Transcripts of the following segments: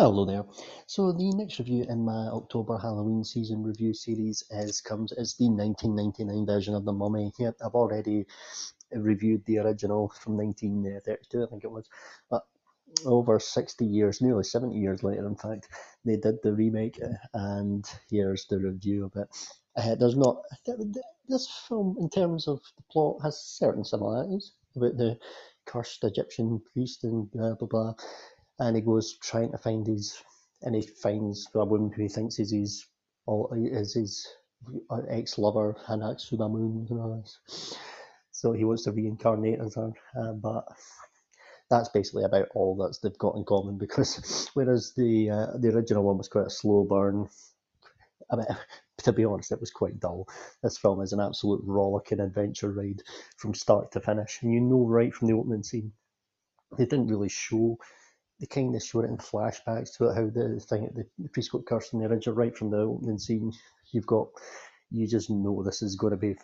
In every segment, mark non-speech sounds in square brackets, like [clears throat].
Hello there. So the next review in my October Halloween season review series is comes is the 1999 version of The Mummy. Yep, I've already reviewed the original from 1932, I think it was. But over 60 years, nearly 70 years later, in fact, they did the remake, and here's the review of it. Uh, there's not this film, in terms of the plot, has certain similarities about the cursed Egyptian priest and blah blah blah and he goes trying to find his, and he finds a woman who he thinks is his, is his ex-lover, Anck-su-namun, and all this. So he wants to reincarnate as her, uh, but that's basically about all that they've got in common because [laughs] whereas the uh, the original one was quite a slow burn, I mean, [laughs] to be honest, it was quite dull. This film is an absolute rollicking adventure ride from start to finish, and you know right from the opening scene, they didn't really show they kind of show it in flashbacks to it, how the thing the, the priest got cursed in the original right from the opening scene. You've got you just know this is going to be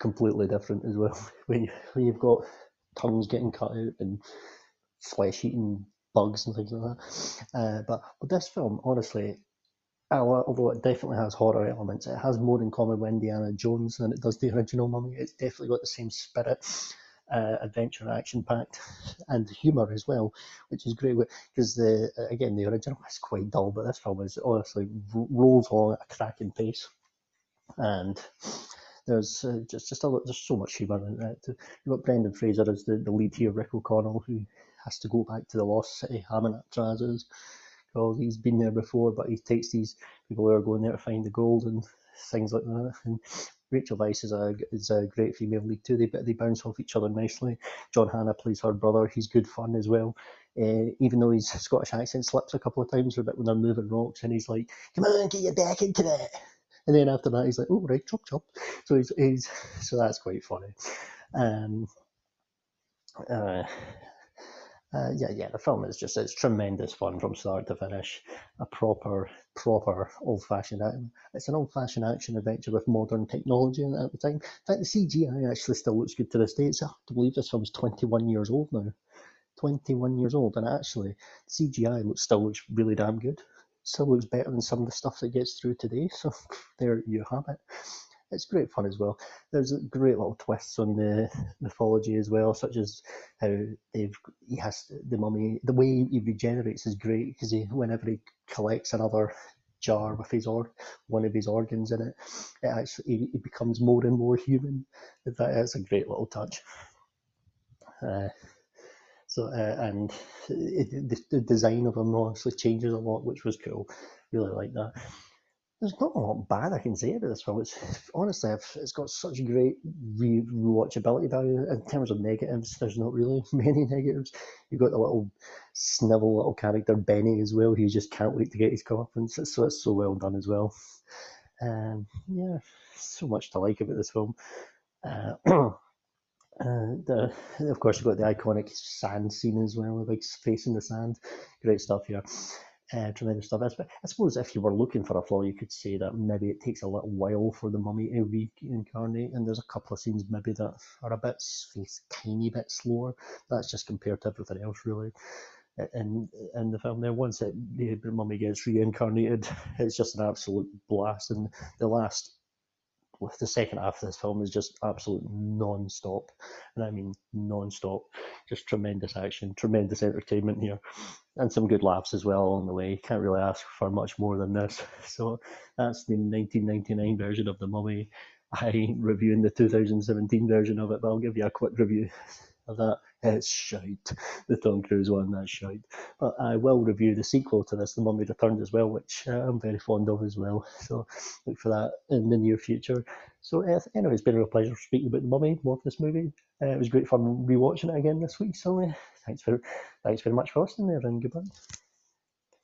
completely different as well. [laughs] When, you, when you've got tongues getting cut out and flesh eating bugs and things like that. Uh, but with this film, honestly, although it definitely has horror elements, it has more in common with Indiana Jones than it does the original Mummy. It's definitely got the same spirit uh, adventure action packed [laughs] and humour as well, which is great because the again the original is quite dull, but this film is honestly rolls along at a cracking pace, and there's uh, just just a, there's so much humour in it. You've got Brendan Fraser as the, the lead here, Rick O'Connell, who has to go back to the lost city, Hamon-Trazes, because he's been there before, but he takes these people who are going there to find the gold and things like that. And Rachel Weisz is a is a great female lead too. They they bounce off each other nicely. John Hannah plays her brother. He's good fun as well. Uh, even though his Scottish accent slips a couple of times for a bit when they're moving rocks, and he's like, "Come on, get your back into that." And then after that, he's like, "Oh right, chop chop." So he's, he's so that's quite funny. Um, uh, uh, yeah, yeah, the film is just it's tremendous fun from start to finish. A proper, proper old-fashioned. action. It's an old-fashioned action adventure with modern technology at the time. In fact, the CGI actually still looks good to this day. It's hard to believe this film's 21 years old now. 21 years old, and actually, CGI looks, still looks really damn good. Still looks better than some of the stuff that gets through today. [laughs] So there you have it it's great fun as well. There's a great little twists on the mythology as well, such as how they've he has the mummy. The way he regenerates is great because he whenever he collects another jar with his or one of his organs in it, it actually he, becomes more and more human. That is a great little touch. Uh, so uh, and it, the, the design of him obviously changes a lot, which was cool. Really like that there's not a lot bad I can say about this film. It's [laughs] honestly, it's got such great re- rewatchability value. In terms of negatives, there's not really [laughs] many negatives. You've got the little snivel little character Beni as well, who just can't wait to get his comeuppance. So it's so well done as well. Um, yeah, so much to like about this film. Uh, and [clears throat] uh, of course, you've got the iconic sand scene as well, like face in the sand. Great stuff here uh, tremendous stuff. I suppose if you were looking for a flaw, you could say that maybe it takes a little while for the mummy to reincarnate, and there's a couple of scenes maybe that are a bit, tiny bit slower. That's just compared to everything else, really. And in the film, there once it, the mummy gets reincarnated, [laughs] it's just an absolute blast, and the last the second half of this film is just absolute non-stop. And i mean non-stop just tremendous action tremendous entertainment here and some good laughs as well along the way. Can't really ask for much more than this. [laughs] So that's the 1999 version of the mummy. I ain't reviewing the 2017 version of it but i'll give you a quick review [laughs] of that it's shite. The Tom Cruise one, that's shite. But I will review the sequel to this, The Mummy Returned, as well, which uh, I'm very fond of as well. So look for that in the near future. So uh, anyway, it's been a real pleasure speaking about The Mummy, more of this movie. Uh, it was great fun rewatching it again this week. So uh, thanks for thanks very much for listening there, and goodbye.